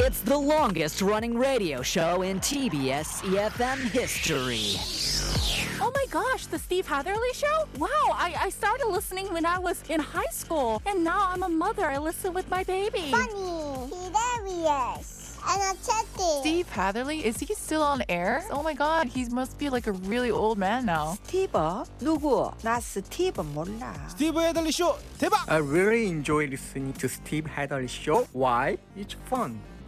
It's the longest running radio show in TBS EFM history. Oh my gosh, the Steve Hatherley show? Wow, I, I started listening when I was in high school, and now I'm a mother. I listen with my baby. funny, hilarious, energetic. Steve Hatherley, is he still on air? Oh my god, he must be like a really old man now. 스티브? 누구? 나 스티브 몰라. 스티브 헤들리 쇼 대박! I really enjoy listening to Steve Hadley show. Why? It's fun,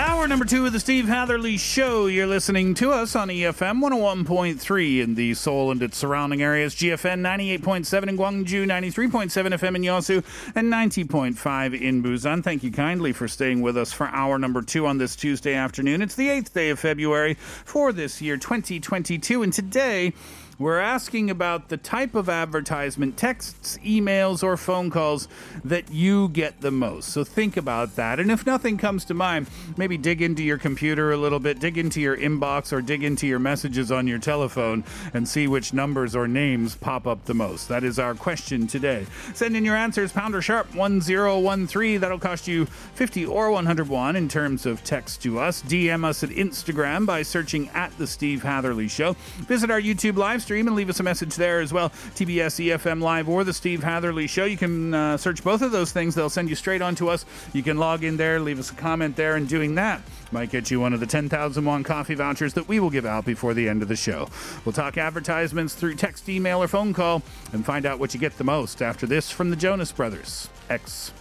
Hour number two of the Steve Hatherly Show. You're listening to us on EFM 101.3 in the Seoul and its surrounding areas, GFN 98.7 in Gwangju, 93.7 FM in Yosu, and 90.5 in Busan. Thank you kindly for staying with us for hour number two on this Tuesday afternoon. It's the 8th day of February for this year, 2022, and today we're asking about the type of advertisement, texts, emails, or phone calls that you get the most. So think about that. And if nothing comes to mind, maybe dig into your computer a little bit, dig into your inbox, or dig into your messages on your telephone and see which numbers or names pop up the most. That is our question today. Send in your answers, pounder sharp 1013. That'll cost you 50 or 101 in terms of text to us. DM us at Instagram by searching at The Steve Hatherly Show. Visit our YouTube live stream and leave us a message there as well. TBS EFM Live or The Steve Hatherly Show. You can uh, search both of those things. They'll send you straight on to us. You can log in there, leave us a comment there, and doing that might get you one of the 10,000 won coffee vouchers that we will give out before the end of the show. We'll talk advertisements through text, email, or phone call and find out what you get the most after this from the Jonas Brothers. X.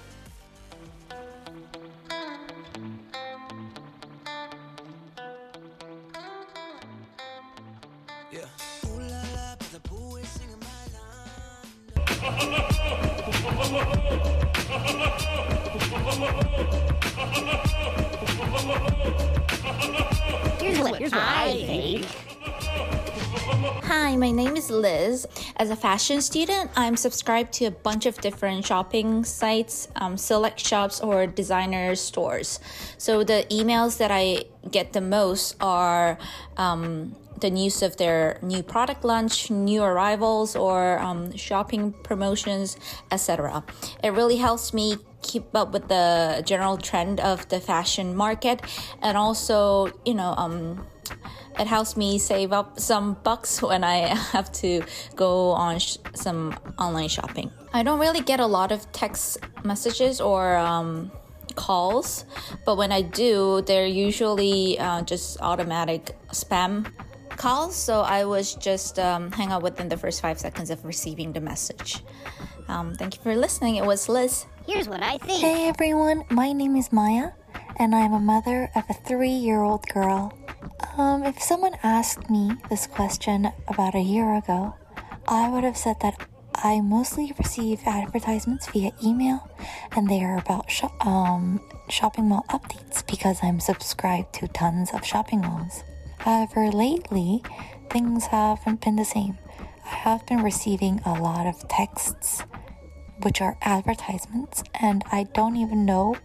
Hi, my name is Liz. As a fashion student, I'm subscribed to a bunch of different shopping sites, um, select shops, or designer stores. So the emails that I get the most are um, the news of their new product launch, new arrivals, or um, shopping promotions, etc. It really helps me keep up with the general trend of the fashion market, and also, you know, um, it helps me save up some bucks when I have to go on sh- some online shopping. I don't really get a lot of text messages or um, calls, but when I do, they're usually uh, just automatic spam calls. So I was just um, hang out within the first five seconds of receiving the message. Um, thank you for listening. It was Liz. Here's what I think. Hey everyone, my name is Maya, and I'm a mother of a three year old girl. Um, if someone asked me this question about a year ago, I would have said that I mostly receive advertisements via email, and they are about sho- um, shopping mall updates because I'm subscribed to tons of shopping malls. However, lately, things haven't been the same. I have been receiving a lot of texts, which are advertisements, and I don't even know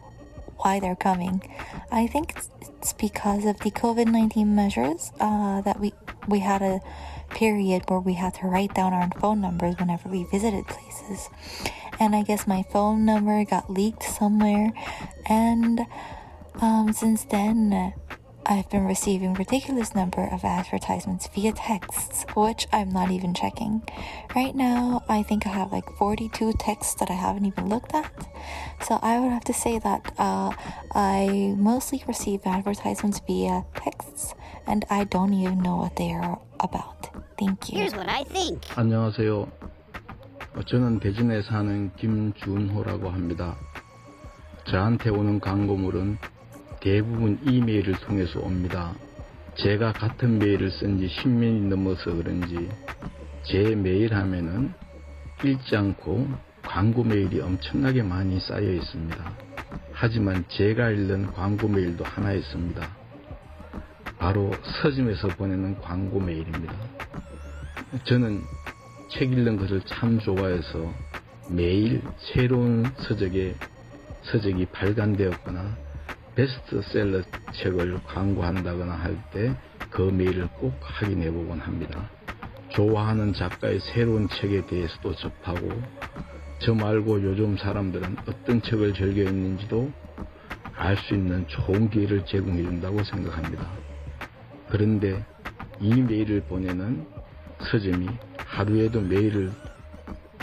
why they're coming. I think it's- because of the COVID 19 measures uh, that we, we had a period where we had to write down our phone numbers whenever we visited places. And I guess my phone number got leaked somewhere, and um, since then, I've been receiving ridiculous number of advertisements via texts, which I'm not even checking. Right now, I think I have like 42 texts that I haven't even looked at. So I would have to say that uh, I mostly receive advertisements via texts, and I don't even know what they are about. Thank you. Here's what I think. 안녕하세요. 저는 대전에 사는 김준호라고 합니다. 저한테 오는 광고물은 대부분 이메일을 통해서 옵니다. 제가 같은 메일을 쓴 지 10년이 넘어서 그런지 제 메일 하면은 읽지 않고 광고 메일이 엄청나게 많이 쌓여 있습니다. 하지만 제가 읽는 광고 메일도 하나 있습니다. 바로 서점에서 보내는 광고 메일입니다. 저는 책 읽는 것을 참 좋아해서 매일 새로운 서적에 서적이 발간되었거나 베스트셀러 책을 광고한다거나 할 때 그 메일을 꼭 확인해 보곤 합니다. 좋아하는 작가의 새로운 책에 대해서도 접하고 저 말고 요즘 사람들은 어떤 책을 즐겨 읽는지도 알 수 있는 좋은 기회를 제공해 준다고 생각합니다. 그런데 이 메일을 보내는 서점이 하루에도 메일을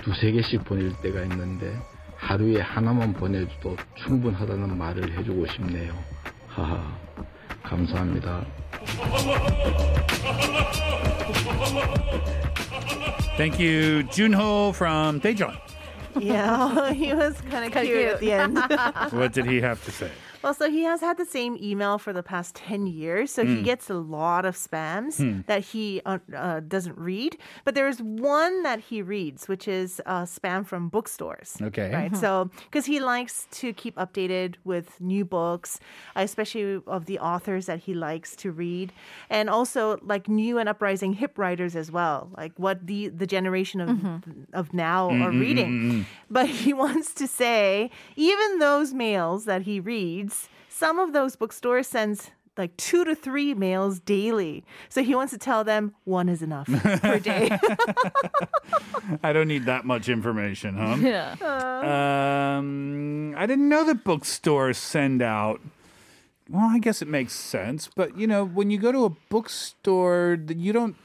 두세 개씩 보낼 때가 있는데 하루에 하나만 보내줘도 충분하다는 말을 해주고 싶네요. 하하. 감사합니다. Thank you, Junho from Daejeon. Yeah, he was kind of cute, at the end. What did he have to say? Well, so he has had the same email for the past 10 years. So he Hmm. gets a lot of spams Hmm. that he uh, uh, doesn't read. But there is one that he reads, which is uh, spam from bookstores. Okay. Right. Mhm. So, because he likes to keep updated with new books, especially of the authors that he likes to read, and also like new and uprising hip writers as well, like what the the generation of of now are Mm, mm, reading. mm, mm. But he wants to say, even those mails that he reads, some of those bookstores sends like two to three mails daily. So he wants to tell them one is enough per day. I don't need that much information, huh? Yeah. Um, I didn't know that bookstores send out. Well, I guess it makes sense, but you know, when you go to a bookstore, you don't.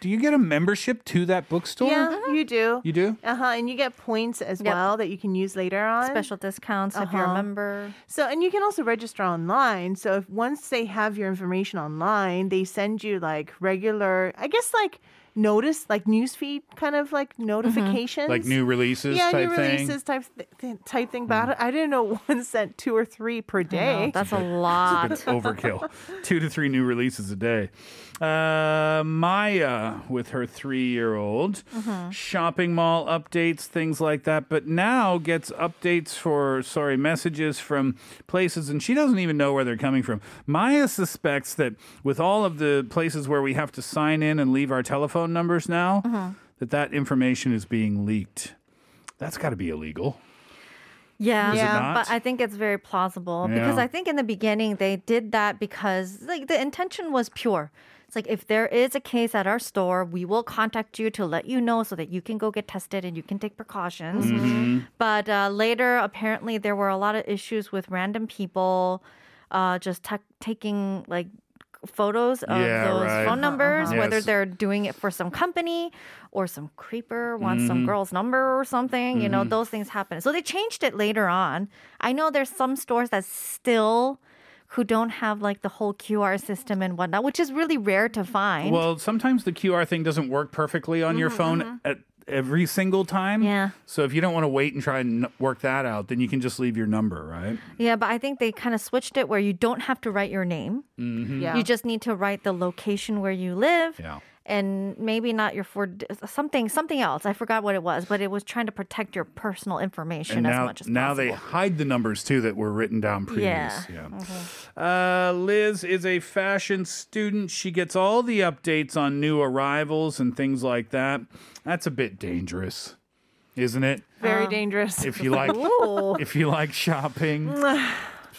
Do you get a membership to that bookstore? Yeah, you do. You do? Uh huh. And you get points as well that you can use later on. Special discounts if you're a Uh-huh. member. So, and you can also register online. So, if once they have your information online, they send you like regular, I guess like notice, like newsfeed kind of like notifications, Like new releases yeah, type new thing? releases type th- th- type thing. But I didn't know one sent two or three per day. that's a It's a lot. bit overkill. Two to three new releases a day. Uh, Maya with her three-year-old Mhm. shopping mall updates, things like that. But now gets updates for sorry messages from places, and she doesn't even know where they're coming from. Maya suspects that with all of the places where we have to sign in and leave our telephone numbers now, Mhm. that that information is being leaked. That's got to be illegal. Yeah, not? but I think it's very plausible because I think in the beginning they did that because like the intention was pure. It's like if there is a case at our store, we will contact you to let you know so that you can go get tested and you can take precautions. Mhm. But uh, later, apparently, there were a lot of issues with random people uh, just ta- taking like photos of Yeah, those right. phone numbers, Uh-huh. whether Yes. they're doing it for some company or some creeper wants some Mhm. girl's number or something. You know, Mhm. those things happen. So they changed it later on. I know there's some stores that still who don't have like the whole QR system and whatnot, which is really rare to find. Well, sometimes the QR thing doesn't work perfectly on your phone at every single time. Yeah. So if you don't want to wait and try and work that out, then you can just leave your number, right? yeah, but I think they kind of switched it where you don't have to write your name. Mm-hmm. Yeah. You just need to write the location where you live. Yeah. And maybe not your for something something else. I forgot what it was, but it was trying to protect your personal information And as now, much as now possible. Now they hide the numbers too that were written down previous. Yeah. Uh, Liz is a fashion student. She gets all the updates on new arrivals and things like that. That's a bit dangerous, isn't it? Very dangerous. If you like, if you like shopping.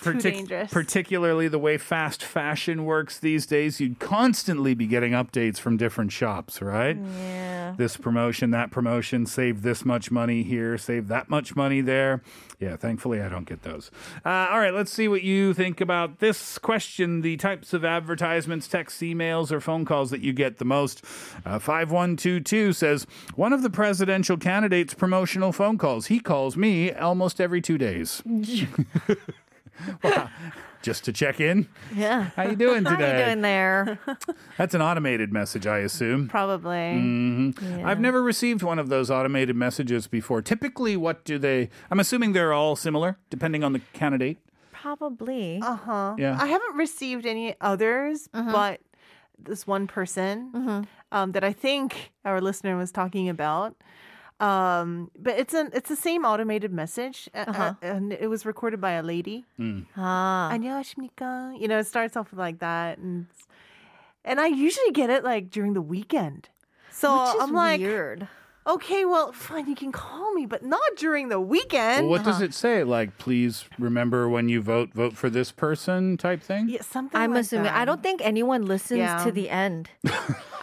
Partic-. Particularly the way fast fashion works these days, you'd constantly be getting updates from different shops, right? Yeah. This promotion, that promotion, save this much money here, save that much money there. Yeah, thankfully I don't get those. Uh, all right, let's see what you think about this question the types of advertisements, texts, emails, or phone calls that you get the most. Uh, 5122 says, One of the presidential candidates' promotional phone calls. He calls me almost every two days. Wow. Just to check in. Yeah. How you doing today? How today? you doing there? That's an automated message, I assume. Probably. Mhm. Yeah. I've never received one of those automated messages before. Typically, what do they? I'm assuming they're all similar, depending on the candidate. Probably. Uh huh. Yeah. I haven't received any others, but this one person um, that I think our listener was talking about. Um, but it's an it's the same automated message, uh, Uh-huh. uh, and it was recorded by a lady. Ah. 안녕하십니까? You know, it starts off like that, and and I usually get it like during the weekend. So Which is I'm like, weird. okay, well, fine, you can call me, but not during the weekend. Well, what does it say? Like, please remember when you vote, vote for this person type thing? Yeah, something I'm like assuming. that. I don't think anyone listens Yeah. to the end.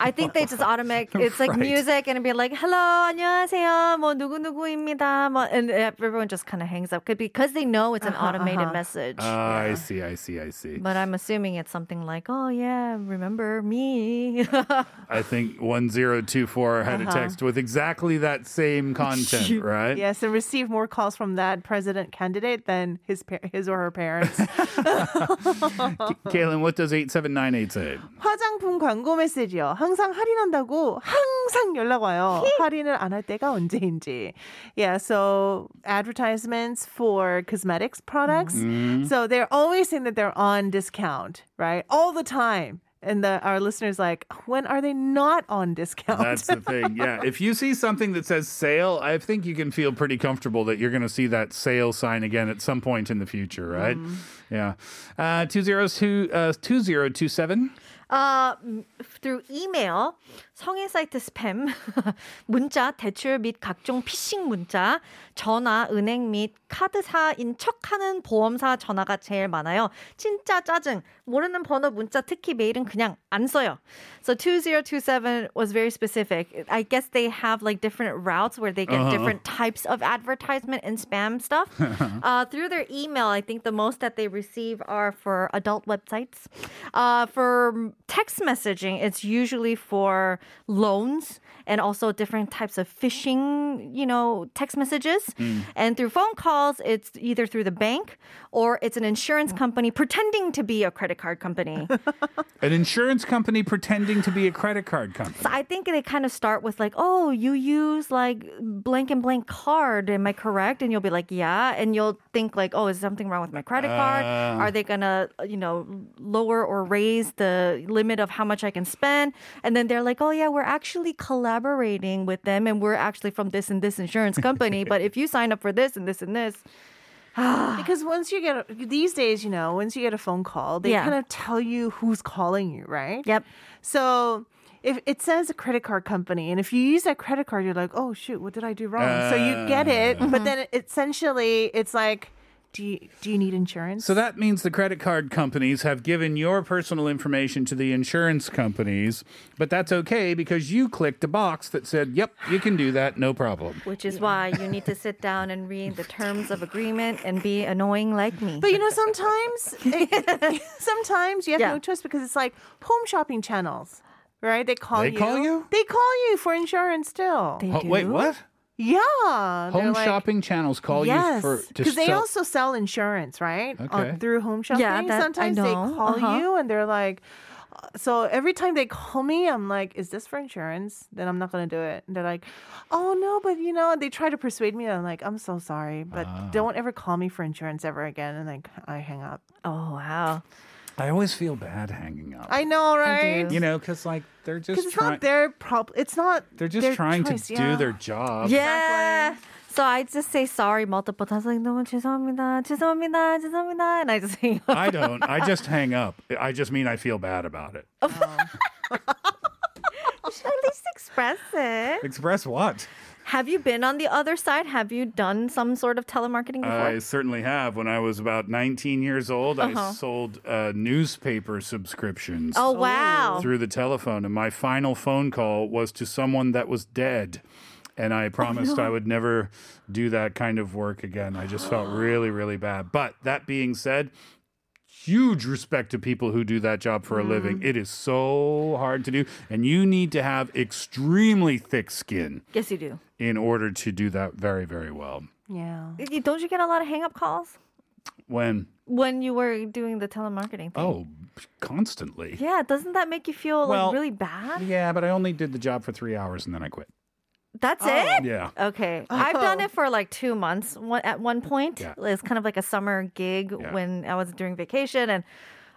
I think they just automatic. It's like Right. music and it'd be like, "Hello, 안녕하세요, 뭐 누구 누구입니다," 뭐, and everyone just kind of hangs up Could be because they know it's an automated message. Ah, I see, I see, I see. but I'm assuming it's something like, "Oh yeah, remember me." I think 1024 had a Uh-huh. text with exactly that same content, right? Yes, and receive more calls from that president candidate than his par- his or her parents. Kaylin, what does 8798 say? 화장품 광고 메시지요. 항상 할인한다고 항상 연락 와요. 할인을 안 할 때가 언제인지. Yeah, so advertisements for cosmetics products. Mm-hmm. So they're always saying that they're on discount, right? All the time. And the, our listeners like, when are they not on discount? That's the thing. Yeah. If you see something that says sale, I think you can feel pretty comfortable that you're going to see that sale sign again at some point in the future, right? Yeah. Uh, 202, uh, 2027. Uh, through email, 성인 사이트 스팸, 문자, 대출 및 각종 피싱 문자, 전화, 은행 및 카드사인 척하는 보험사 전화가 제일 많아요. 진짜 짜증. 모르는 번호 문자, 특히 메일은 그냥 안 써요. So 2027 was very specific. I guess they have like different routes where they get Uh-huh. different types of advertisement and spam stuff. uh, through their email, I think the most that they receive are for adult websites. Uh, for text messaging, it's usually for loans and also different types of phishing, you know, text messages. And through phone calls, it's either through the bank or it's an insurance company pretending to be a credit card company. An insurance company pretending to be a credit card company. So I think they kind of start with like, oh, you use like blank and blank card. Am I correct? And you'll be like, yeah. And you'll think like, oh, is something wrong with my credit card? Ah. Are they gonna, you know, lower or raise the limit of how much I can spend? And then they're like, oh yeah, we're actually collaborating with them, and we're actually from this and this insurance company. but if you sign up for this and this and this. because once you get a, these days, you know, once you get a phone call, they Yeah. kind of tell you who's calling you, right? Yep. So if it says a credit card company, and if you use that credit card, you're like, oh shoot, what did I do wrong? so you get it, Uh. but then essentially it's like, do you do you need insurance? So that means the credit card companies have given your personal information to the insurance companies, but that's okay because you clicked a box that said, "Yep, you can do that, no problem." Which is why you need to sit down and read the terms of agreement and be annoying like me. But you know, sometimes, sometimes you have Yeah. no choice because it's like home shopping channels, right? They call They you. call you? They call you for insurance still. Ho- oh, Wait, what? Yeah. Home like- shopping channels call yes, you for to because they sell- also sell insurance, right? Okay. On, through home shopping. Yeah, that I Sometimes they know. call Uh-huh. you and they're like, uh, so every time they call me, I'm like, is this for insurance? Then I'm not going to do it. And they're like, oh, no, but you know, they try to persuade me. I'm like, I'm so sorry, but Ah. don't ever call me for insurance ever again. And like, I hang up. Oh, wow. I always feel bad hanging up. I know, right? You know, because like they're Because just it's trying. not their problem. It's not. They're just their trying choice, to yeah. do their job. Yeah. So I just say sorry multiple times, like 너무 죄송합니다, 죄송합니다, 죄송합니다, and I just hang up. I don't. I just hang up. I just mean I feel bad about it. You should at least express it. Express what? Have you been on the other side? Have you done some sort of telemarketing before? I certainly have. When I was about 19 years old, I Uh-huh. sold uh, newspaper subscriptions. Oh, wow. Through the telephone. And my final phone call was to someone that was dead. And I promised no. I would never do that kind of work again. I just felt really, really bad. But that being said, huge respect to people who do that job for a living. Mm. It is so hard to do. And you need to have extremely thick skin yes, you do. in order to do that very, very well. Yeah. You- Don't you get a lot of hang up calls When, when you were doing the telemarketing thing? oh, constantly. Yeah, doesn't that make you feel Well, like really bad? Yeah, but I only did the job for three hours and then I quit. That's it? Yeah. Okay. I've done it for like two months. One, at one point, Yeah. it's kind of like a summer gig Yeah. when I was during vacation. And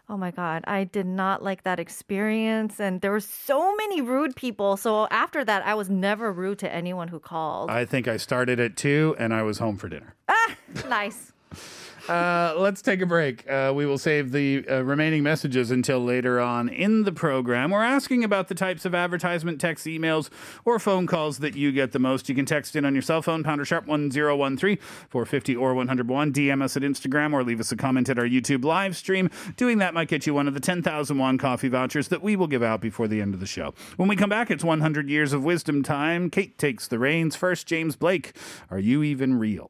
oh my God, I did not like that experience. And there were so many rude people. So after that, I was never rude to anyone who called. I think I started at two and I was home for dinner. ah, nice. Uh, let's take a break. Uh, we will save the uh, remaining messages until later on in the program. We're asking about the types of advertisement, text, emails, or phone calls that you get the most. You can text in on your cell phone, pounder sharp 1013 450 or 101. DM us at Instagram or leave us a comment at our YouTube live stream. Doing that might get you one of the 10,000 won coffee vouchers that we will give out before the end of the show. When we come back, it's 100 years of wisdom time. Kate takes the reins. First, James Blake. Are you even real?